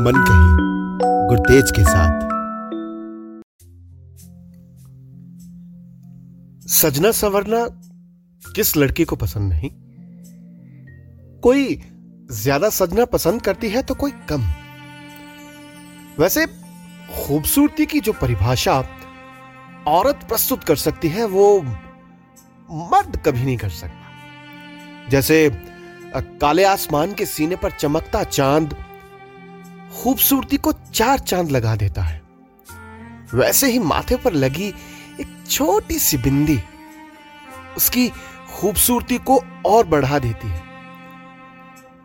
मन कही गुरतेज के साथ। सजना संवरना किस लड़की को पसंद नहीं? कोई ज़्यादा सजना पसंद करती है तो कोई कम। वैसे खूबसूरती की जो परिभाषा औरत प्रस्तुत कर सकती है, वो मर्द कभी नहीं कर सकता। जैसे काले आसमान के सीने पर चमकता चाँद खूबसूरती को चार चाँद लगा देता है। वैसे ही माथे पर लगी एक छोटी सी बिंदी उसकी खूबसूरती को और बढ़ा देती है।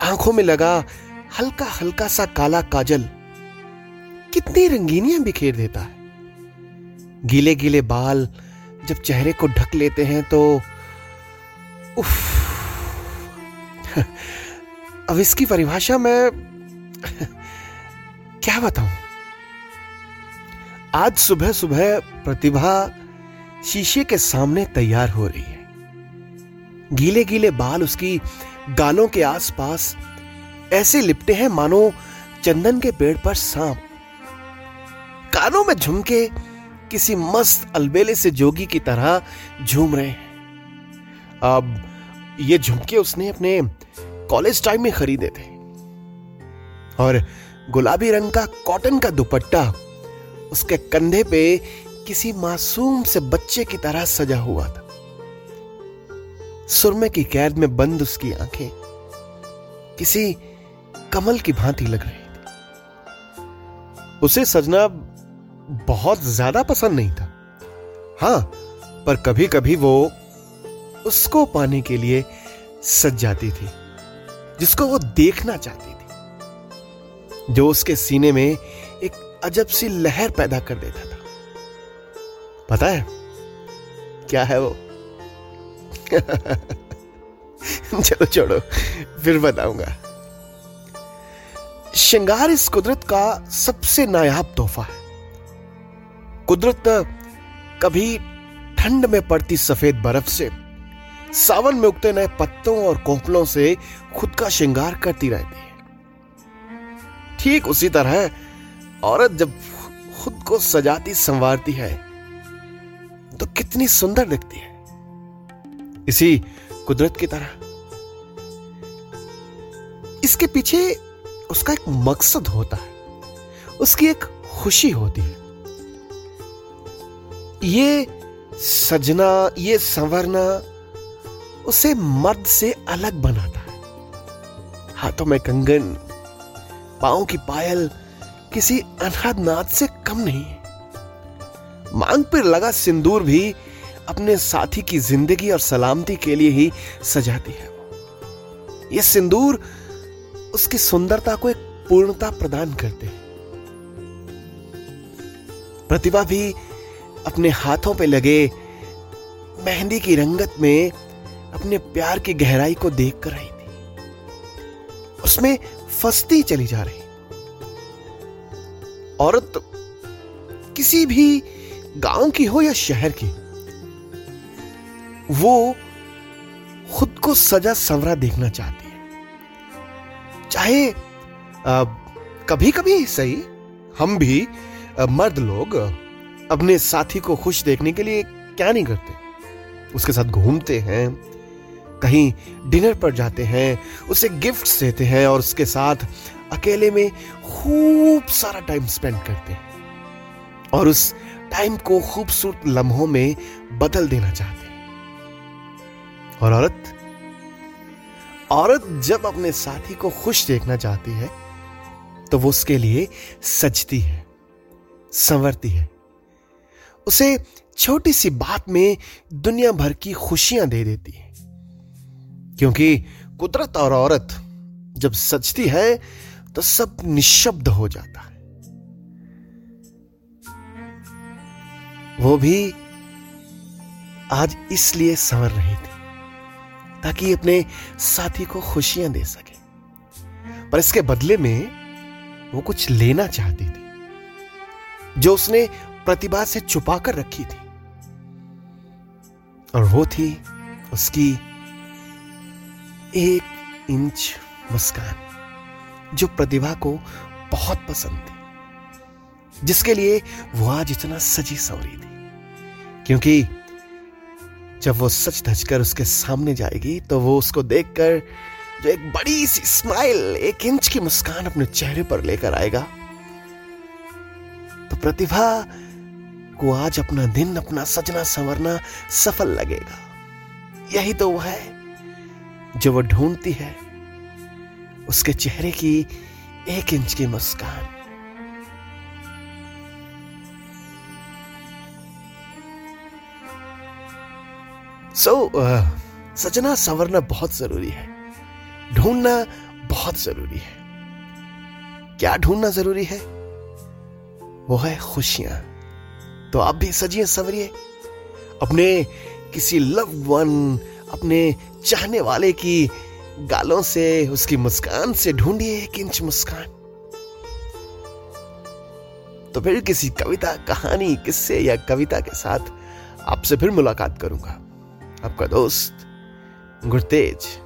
आँखों में लगा हल्का हल्का सा काला काजल कितनी रंगीनियाँ बिखेर देता है। गीले गीले बाल जब चेहरे को ढक लेते हैं तो उफ अब इसकी परिभाषा मैं क्या बताऊँ? आज सुबह सुबह प्रतिभा शीशे के सामने तैयार हो रही है। गीले गीले बाल उसकी गालों के आसपास ऐसे लिपटे हैं, मानो चंदन के पेड़ पर सांप। कानों में झुमके किसी मस्त अलबेले से जोगी की तरह झूम रहे हैं। अब ये झुमके उसने अपने कॉलेज टाइम में खरीदे थे। और गुलाबी रंग का कॉटन का दुपट्टा उसके कंधे पे किसी मासूम से बच्चे की तरह सजा हुआ था। सुरमे की कैद में बंद उसकी आँखें किसी कमल की भांति लग रही थी। उसे सजना बहुत ज़्यादा पसंद नहीं था। हाँ, पर कभी कभी वो उसको पाने के लिए सज जाती थी, जिसको वो देखना चाहती थी, जो उसके सीने में एक अजब सी लहर पैदा कर देता था। पता है क्या है वो? चलो छोड़ो, फिर बताऊँगा। श्रृंगार इस कुदरत का सबसे नायाब तोहफा है। कुदरत कभी ठंड में पड़ती सफ़ेद बर्फ़ से सावन में उगते नए पत्तों और कोंपलों से खुद का श्रृंगार करती रहती है। ठीक उसी तरह औरत जब खुद को सजाती, संवारती है तो कितनी सुंदर दिखती है। इसी कुदरत की तरह। इसके पीछे उसका एक मकसद होता है। उसकी एक खुशी होती है। ये सजना, ये संवरना उसे मर्द से अलग बनाता है। हाथों में कंगन पाओ की पायल किसी अनहद नाद से कम नहीं है। मांग पर लगा सिंदूर भी अपने साथी की ज़िंदगी और सलामती के लिए ही सजाती है यह सिंदूर उसकी सुंदरता को एक पूर्णता प्रदान करते हैं। प्रतिभा भी अपने हाथों पे लगे मेहंदी की रंगत में अपने प्यार की गहराई को देख कर रही थी। उसमें फंसती चली जा रही। औरत किसी भी गाँव की हो या शहर की वो खुद को सजा संवरा देखना चाहती है। चाहे आ, कभी कभी सही हम भी आ, मर्द लोग अपने साथी को खुश देखने के लिए क्या नहीं करते? उसके साथ घूमते हैं कहीं डिनर पर जाते हैं, उसे गिफ्ट्स देते हैं और उसके साथ अकेले में खूब सारा टाइम स्पेंड करते हैं। और उस टाइम को खूबसूरत लम्हों में बदल देना चाहते हैं। और औरत औरत जब अपने साथी को खुश देखना चाहती है तो वो उसके लिए सजती है, संवरती है। उसे छोटी सी बात में दुनिया भर की खुशियाँ दे देती है। क्योंकि कुदरत और औरत जब सजती है तो सब निशब्द हो जाता है। वो भी आज इसलिए संवर रही थी, ताकि अपने साथी को खुशियाँ दे सके। पर इसके बदले में वो कुछ लेना चाहती थी, जो उसने प्रतिभा से छुपा कर रखी थी। और वो थी उसकी एक इंच मुस्कान, जो प्रतिभा को बहुत पसंद थी, जिसके लिए वो आज इतना सजी सवरी थी। क्योंकि जब वो सच धज कर उसके सामने जाएगी तो वो उसको देखकर जो एक बड़ी सी स्माइल एक इंच की मुस्कान अपने चेहरे पर लेकर आएगा तो प्रतिभा को आज अपना दिन, अपना सजना संवरना सफल लगेगा। यही तो वो है। जो वो ढूंढती है उसके चेहरे की एक इंच की मुस्कान। सो so, uh, सजना संवरना बहुत ज़रूरी है। ढूंढना बहुत ज़रूरी है। क्या ढूंढना ज़रूरी है? वो है खुशियाँ। तो आप भी सजिए संवरिए। अपने किसी लव वन अपने चाहने वाले की गालों से, उसकी मुस्कान से ढूंढिए एक इंच मुस्कान। तो फिर किसी कविता, कहानी, किस्से या कविता के साथ आपसे फिर मुलाकात करूँगा। आपका दोस्त गुरतेज।